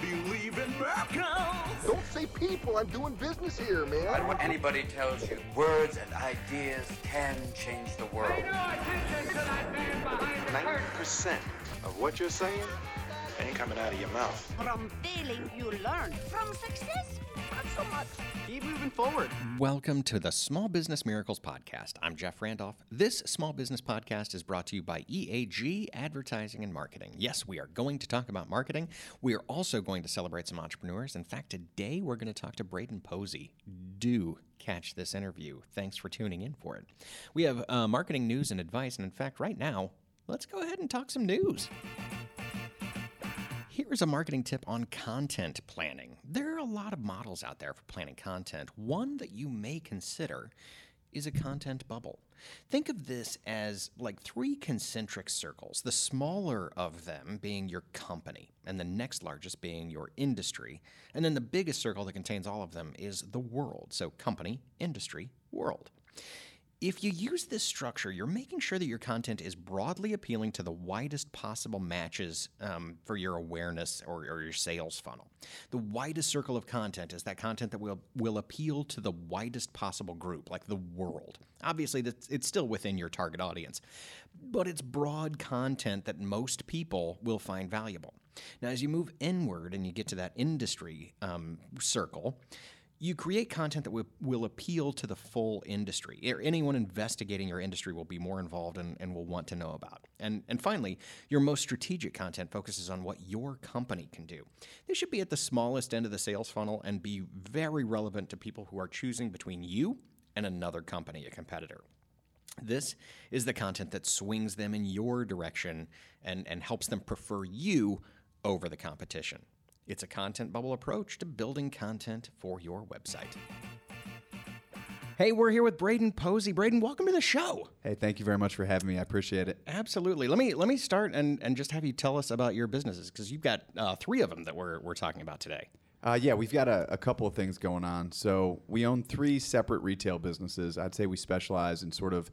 believe in miracles. Don't say people. I'm doing business here, man. I don't want anybody tells you words and ideas can change the world. Pay no attention to that man behind the 90% of what you're saying ain't coming out of your mouth. From failing, you learn. From success, not so much. Keep moving forward. Welcome to the Small Business Miracles Podcast. I'm Jeff Randolph. This small business podcast is brought to you by EAG Advertising and Marketing. Yes, we are going to talk about marketing. We are also going to celebrate some entrepreneurs. In fact, today we're going to talk to Braden Posey. Do catch this interview. Thanks for tuning in for it. We have uh, marketing news and advice, and in fact, right now, let's go ahead and talk some news. Here's a marketing tip on content planning. There are a lot of models out there for planning content. One that you may consider is a content bubble. Think of this as like three concentric circles, the smaller of them being your company, and the next largest being your industry. And then the biggest circle that contains all of them is the world. So, company, industry, world. If you use this structure, you're making sure that your content is broadly appealing to the widest possible matches um, for your awareness or, or, your sales funnel. The widest circle of content is that content that will, will appeal to the widest possible group, like the world. Obviously, it's still within your target audience, but it's broad content that most people will find valuable. Now, as you move inward and you get to that industry um, circle, you create content that will, will appeal to the full industry. Anyone investigating your industry will be more involved and, and will want to know about. And, and finally, your most strategic content focuses on what your company can do. This should be at the smallest end of the sales funnel and be very relevant to people who are choosing between you and another company, a competitor. This is the content that swings them in your direction and, and helps them prefer you over the competition. It's a content bubble approach to building content for your website. Hey, we're here with Braden Posey. Braden, welcome to the show. Hey, thank you very much for having me. I appreciate it. Absolutely. Let me let me start and, and just have you tell us about your businesses because you've got uh, three of them that we're, we're talking about today. Uh, yeah, we've got a, a, couple of things going on. So we own three separate retail businesses. I'd say we specialize in sort of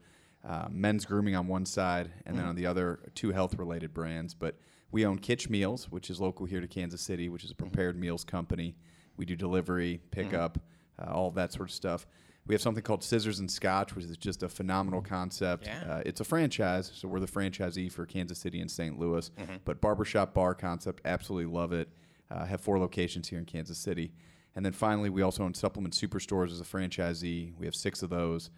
uh, men's grooming on one side, and mm. then on the other, two health related brands. But we own Kitch Meals, which is local here to Kansas City, which is a prepared mm-hmm. meals company. We do delivery, pickup, mm-hmm. uh, all that sort of stuff. We have something called Scissors and Scotch, which is just a phenomenal concept. Yeah. Uh, it's a franchise, so we're the franchisee for Kansas City and St. Louis. Mm-hmm. But barbershop bar concept, absolutely love it. Uh, have four locations here in Kansas City. And then finally, we also own Supplement Superstores as a franchisee. We have six of those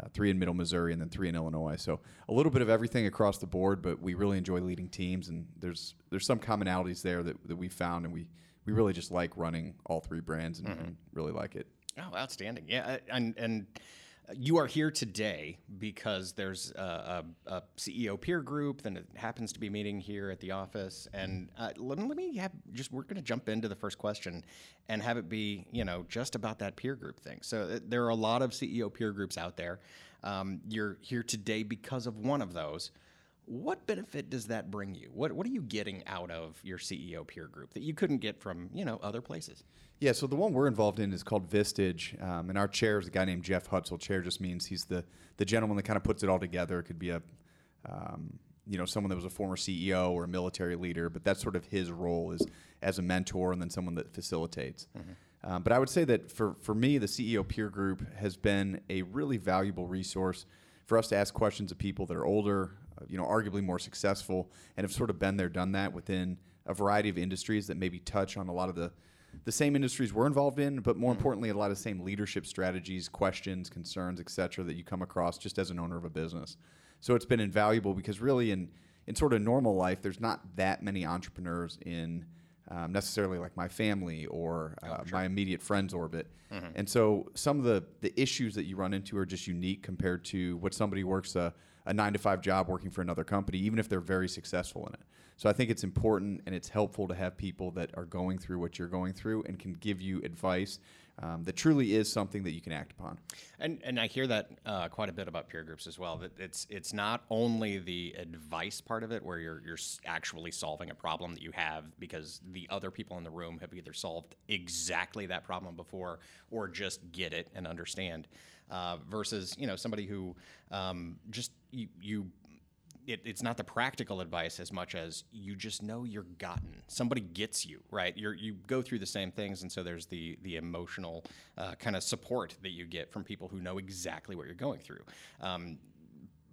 uh, three in Middle Missouri, and then three in Illinois. So a little bit of everything across the board, but we really enjoy leading teams, and there's there's some commonalities there that, that we found, and we we really just like running all three brands and, mm-hmm. and really like it. Oh, outstanding! Yeah, and and you are here today because there's a, a, a, CEO peer group that happens to be meeting here at the office. And uh, let, let, me have just, we're going to jump into the first question and have it be, you know, just about that peer group thing. So uh, there are a lot of CEO peer groups out there. Um, you're here today because of one of those. What benefit does that bring you? What what are you getting out of your CEO peer group that you couldn't get from you know other places? Yeah, so the one we're involved in is called Vistage, um, and our chair is a guy named Jeff Hutzel. Chair just means he's the the gentleman that kind of puts it all together. It could be a um, you know someone that was a former CEO or a military leader, but that's sort of his role is as a mentor and then someone that facilitates. Mm-hmm. Um, but I would say that for for me, the CEO peer group has been a really valuable resource for us to ask questions of people that are older, you know, arguably more successful, and have sort of been there, done that within a variety of industries that maybe touch on a lot of the the same industries we're involved in, but more mm-hmm. importantly, a lot of the same leadership strategies, questions, concerns, et cetera, that you come across just as an owner of a business. So it's been invaluable because really in in sort of normal life, there's not that many entrepreneurs in um, necessarily like my family or uh, oh, sure. my immediate friends orbit. Mm-hmm. And so some of the, the issues that you run into are just unique compared to what somebody works a, a nine to five job working for another company, even if they're very successful in it. So I think it's important and it's helpful to have people that are going through what you're going through and can give you advice um, that truly is something that you can act upon. And and I hear that uh, quite a bit about peer groups as well. That it's it's not only the advice part of it where you're you're actually solving a problem that you have because the other people in the room have either solved exactly that problem before or just get it and understand. Uh, versus you know somebody who um, just you, you it, it's not the practical advice as much as you just know you're gotten. Somebody gets you, right? You're, you go through the same things, and so there's the the emotional uh, kind of support that you get from people who know exactly what you're going through. Um,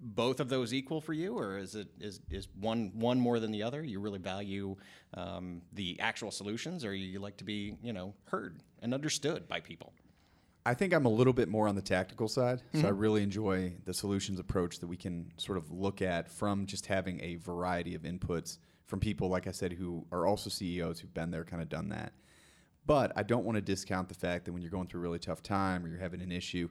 both of those equal for you, or is it is is one one more than the other? You really value um, the actual solutions, or you like to be you know heard and understood by people? I think I'm a little bit more on the tactical side. So I mm-hmm. really enjoy the solutions approach that we can sort of look at from just having a variety of inputs from people, like I said, who are also CEOs who've been there, kind of done that. But I don't want to discount the fact that when you're going through a really tough time or you're having an issue,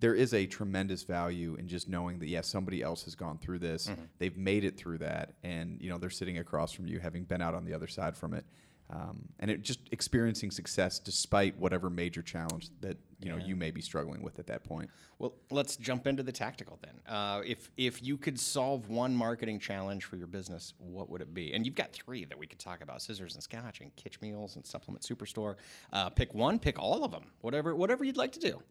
there is a tremendous value in just knowing that yes, somebody else has gone through this, mm-hmm. they've made it through that, and you know they're sitting across from you, having been out on the other side from it, um, and it just experiencing success despite whatever major challenge that you know you may be struggling with at that point. Well, let's jump into the tactical then. Uh, if if you could solve one marketing challenge for your business, what would it be? And you've got three that we could talk about: scissors and scotch, and Kitch Meals, and Supplement Superstore. Uh, pick one, pick all of them. Whatever whatever you'd like to do.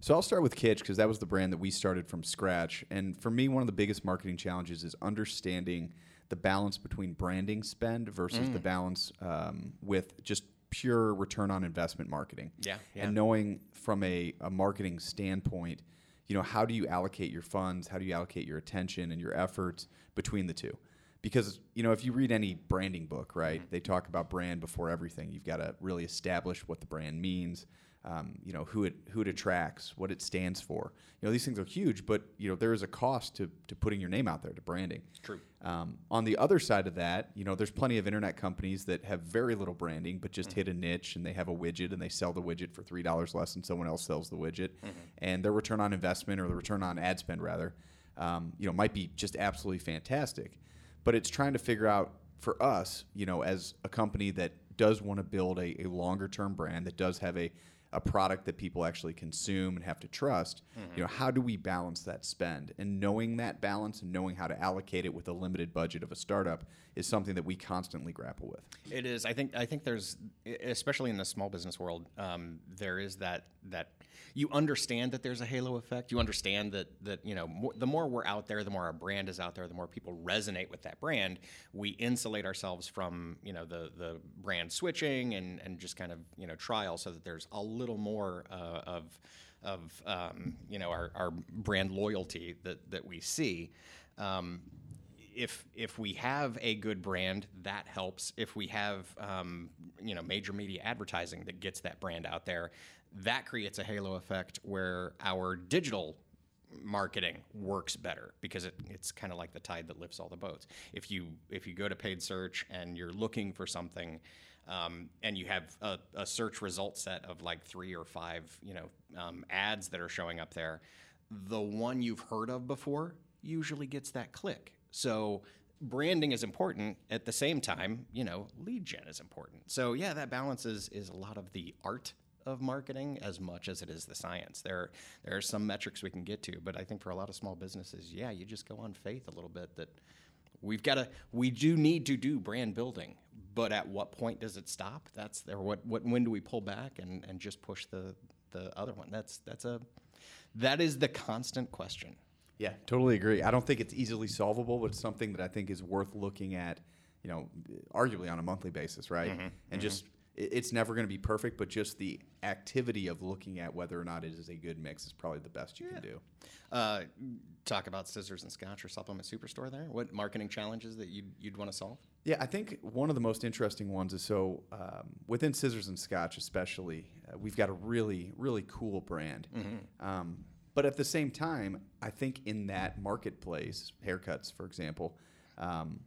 So I'll start with Kitch because that was the brand that we started from scratch. And for me, one of the biggest marketing challenges is understanding the balance between branding spend versus the balance um, with just pure return on investment marketing. Yeah, yeah. And knowing from a, a marketing standpoint, you know, how do you allocate your funds? How do you allocate your attention and your efforts between the two? Because, you know, if you read any branding book, right, they talk about brand before everything. You've got to really establish what the brand means. Um, you know who it who it attracts, what it stands for. You know these things are huge, but you know there is a cost to to putting your name out there to branding. True. Um, on the other side of that, you know there's plenty of internet companies that have very little branding, but just hit a niche and they have a widget and they sell the widget for three dollars less than someone else sells the widget, and their return on investment or the return on ad spend rather, um, you know might be just absolutely fantastic. But it's trying to figure out for us, you know, as a company that does want to build a, a longer term brand that does have a a product that people actually consume and have to trust, you know, how do we balance that spend? And knowing that balance and knowing how to allocate it with a limited budget of a startup is something that we constantly grapple with. It is. I think. I think there's, especially in the small business world, um, there is that that you understand that there's a halo effect. You understand that that you know more, the more we're out there, the more our brand is out there, the more people resonate with that brand. We insulate ourselves from you know the the brand switching and and just kind of you know trial, so that there's a little more uh, of of um, you know our, our brand loyalty that that we see. Um, if if we have a good brand, that helps. If we have um, you know major media advertising that gets that brand out there, that creates a halo effect where our digital marketing works better because it, it's kind of like the tide that lifts all the boats. If you if you go to paid search and you're looking for something, um, and you have a, a search result set of like three or five you know um, ads that are showing up there, the one you've heard of before usually gets that click. So branding is important at the same time you know lead gen is important so yeah that balance is is a lot of the art of marketing as much as it is the science. There there are some metrics we can get to but i think for a lot of small businesses yeah you just go on faith a little bit that we've got to we do need to do brand building but at what point does it stop? That's there what what when do we pull back and and just push the the other one? That's that's a that is the constant question. Yeah, totally agree. I don't think it's easily solvable, but it's something that I think is worth looking at, you know, arguably on a monthly basis, right? Mm-hmm. And mm-hmm. just it- it's never going to be perfect, but just the activity of looking at whether or not it is a good mix is probably the best you can do. Uh, talk about scissors and scotch or supplement superstore there. What marketing challenges that you'd, you'd want to solve? Yeah, I think one of the most interesting ones is so um, within Scissors and Scotch, especially, uh, we've got a really, really cool brand. Um, but at the same time, I think in that marketplace, haircuts, for example, um,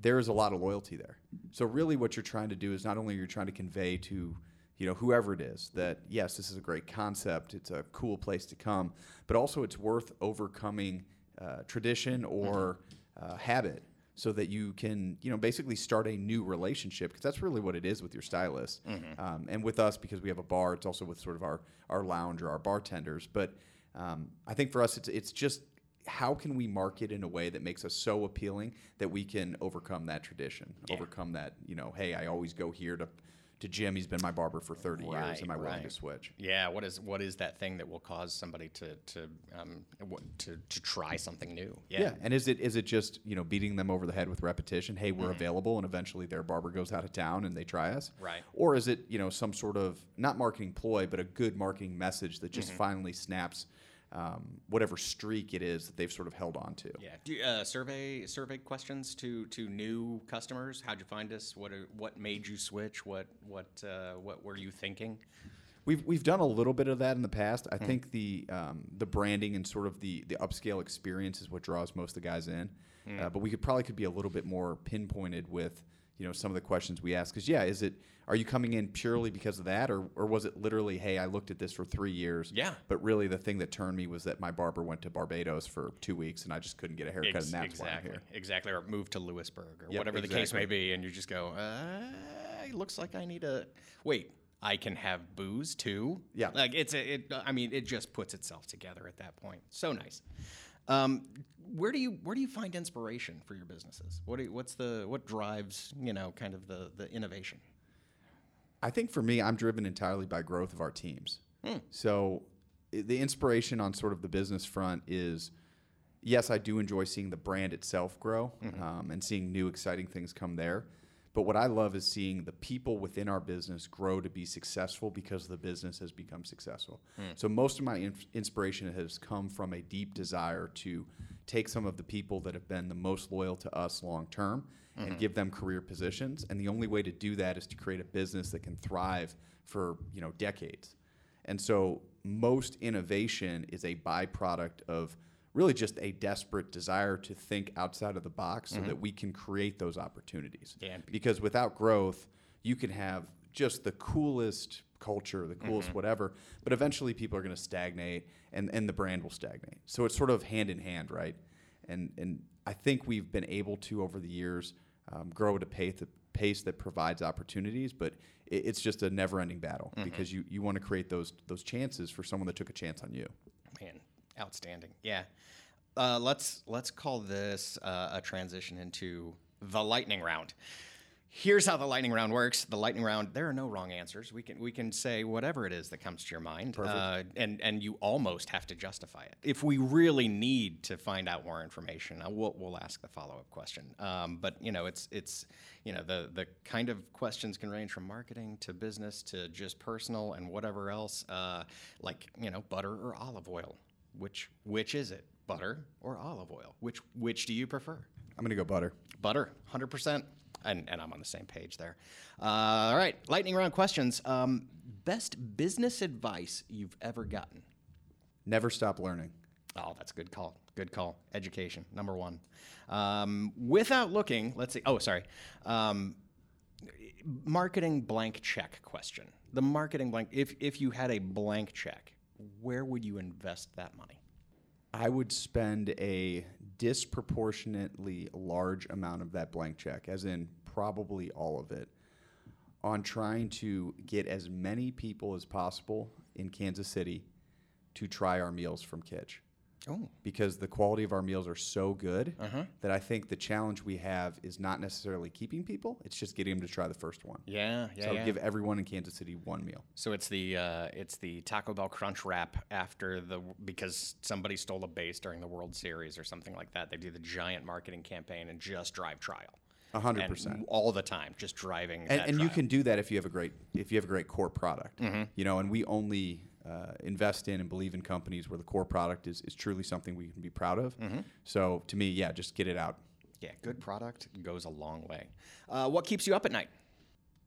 there is a lot of loyalty there. So really, what you're trying to do is not only you're trying to convey to you know whoever it is that yes, this is a great concept, it's a cool place to come, but also it's worth overcoming uh, tradition or uh, habit so that you can you know basically start a new relationship because that's really what it is with your stylist. Um, and with us because we have a bar it's also with sort of our our lounge or our bartenders but um, i think for us it's it's just how can we market in a way that makes us so appealing that we can overcome that tradition overcome that you know hey i always go here to to Jim, he's been my barber for 30 years. Am I willing to switch? Yeah, what is what is that thing that will cause somebody to to um, to to try something new? Yeah. And is it is it just you know beating them over the head with repetition? Hey, we're available, and eventually their barber goes out of town and they try us. Mm-hmm. Right. Or is it you know some sort of not marketing ploy, but a good marketing message that Mm-hmm. just finally snaps um, whatever streak it is that they've sort of held on to? Yeah. Do you, uh, survey survey questions to to new customers? How'd you find us? What are, what made you switch? What what uh, what were you thinking? We've we've done a little bit of that in the past. I think the um, the branding and sort of the the upscale experience is what draws most of the guys in. Uh, but we could probably could be a little bit more pinpointed with you know some of the questions we ask. Because yeah, is it are you coming in purely because of that, or or was it literally hey I looked at this for three years? Yeah. But really the thing that turned me was that my barber went to Barbados for two weeks and I just couldn't get a haircut, Ex- and that's why I'm exactly, here. exactly, or move to Lewisburg or Yep, whatever the case may be, and you just go, uh, it looks like I need a wait. I can have booze too. Yeah. like it's a, it. I mean, it just puts itself together at that point. So nice. Um, where do you where do you find inspiration for your businesses? What do you, what's the what drives you know kind of the the innovation? I think for me, I'm driven entirely by growth of our teams. So the inspiration on sort of the business front is, yes, I do enjoy seeing the brand itself grow um, and seeing new exciting things come there. But what I love is seeing the people within our business grow to be successful because the business has become successful. Hmm. So most of my inf- inspiration has come from a deep desire to take some of the people that have been the most loyal to us long term and hmm. give them career positions. And the only way to do that is to create a business that can thrive for you know decades. And so most innovation is a byproduct of really just a desperate desire to think outside of the box so mm-hmm. that we can create those opportunities. Yeah. Because without growth, you can have just the coolest culture, the coolest mm-hmm. whatever, but eventually people are going to stagnate and, and the brand will stagnate. So it's sort of hand in hand, right? And, and I think we've been able to, over the years, um, grow at a pace, pace that provides opportunities, but it, it's just a never ending battle mm-hmm. because you, you want to create those, those chances for someone that took a chance on you. Outstanding. Yeah. Uh, let's let's call this uh, a transition into the lightning round. Here's how the lightning round works. The lightning round. There are no wrong answers. We can we can say whatever it is that comes to your mind, uh, and and you almost have to justify it. If we really need to find out more information, uh, we'll we'll ask the follow up question. Um, but you know, it's it's you know the the kind of questions can range from marketing to business to just personal and whatever else, uh, like you know butter or olive oil. Which which is it? Butter or olive oil? Which which do you prefer? I'm to go butter. Butter, hundred percent. And, and I'm on the same page there. Uh, all right, lightning round questions. Um, best business advice you've ever gotten? Never stop learning. Oh, that's a good call. Good call. Education, number one. Um, without looking, let's see. Oh, sorry. Um, marketing blank check question. The marketing blank. If if you had a blank check, where would you invest that money? I would spend a disproportionately large amount of that blank check, as in probably all of it, on trying to get as many people as possible in Kansas City to try our meals from Kitch. Oh, Because the quality of our meals are so good that I think the challenge we have is not necessarily keeping people; it's just getting them to try the first one. yeah, yeah. so yeah. give everyone in Kansas City one meal. So it's the uh, it's the Taco Bell Crunch Wrap after the because somebody stole a base during the World Series or something like that. They do the giant marketing campaign and just drive trial. A hundred percent. all the time, just driving. and, and you can do that if you have a great if you have a great core product you know and we only uh, invest in and believe in companies where the core product is, is truly something we can be proud of. So to me yeah just get it out. Yeah, good product goes a long way. Uh, what keeps you up at night?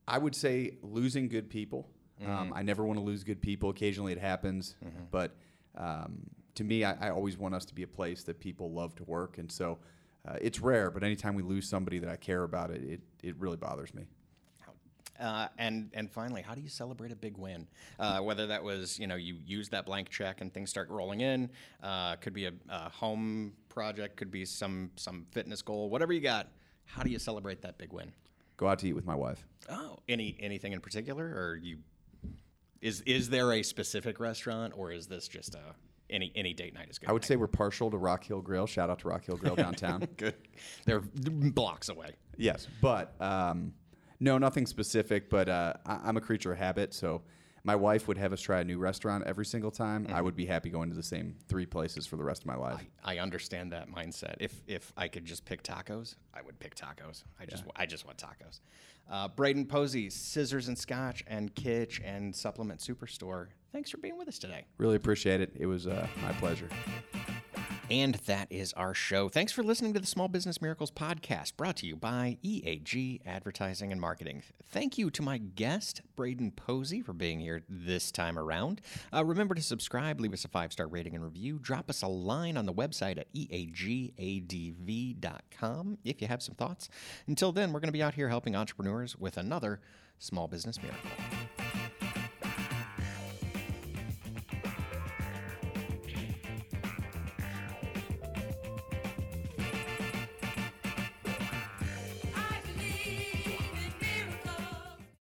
i would say losing good people. Um, i never want to lose good people. Occasionally it happens. But um, to me I, I always want us to be a place that people love to work. And so uh, it's rare but anytime we lose somebody that i care about it it, it really bothers me Uh, and and finally, how do you celebrate a big win? Uh, whether that was you know you use that blank check and things start rolling in, uh, could be a, a home project, could be some some fitness goal, whatever you got. How do you celebrate that big win? go out to eat with my wife Oh, any anything in particular, or you is is there a specific restaurant, or is this just a any any date night is good? i would say we're partial to rock hill grill shout out to rock hill grill downtown good. They're blocks away. Yes, but um, No, nothing specific, but uh, I, I'm a creature of habit. So my wife would have us try a new restaurant every single time. I would be happy going to the same three places for the rest of my life. I understand that mindset. If if I could just pick tacos, I would pick tacos. I just I just want tacos. Uh, Braden Posey, Scissors and Scotch, and Kitch and Supplement Superstore. Thanks for being with us today. Really appreciate it. It was uh, my pleasure. And that is our show. Thanks for listening to the Small Business Miracles podcast, brought to you by EAG Advertising and Marketing. Thank you to my guest, Braden Posey, for being here this time around. Uh, remember to subscribe, leave us a five star rating and review, drop us a line on the website at eagadv.com if you have some thoughts. Until then, we're going to be out here helping entrepreneurs with another Small Business Miracle.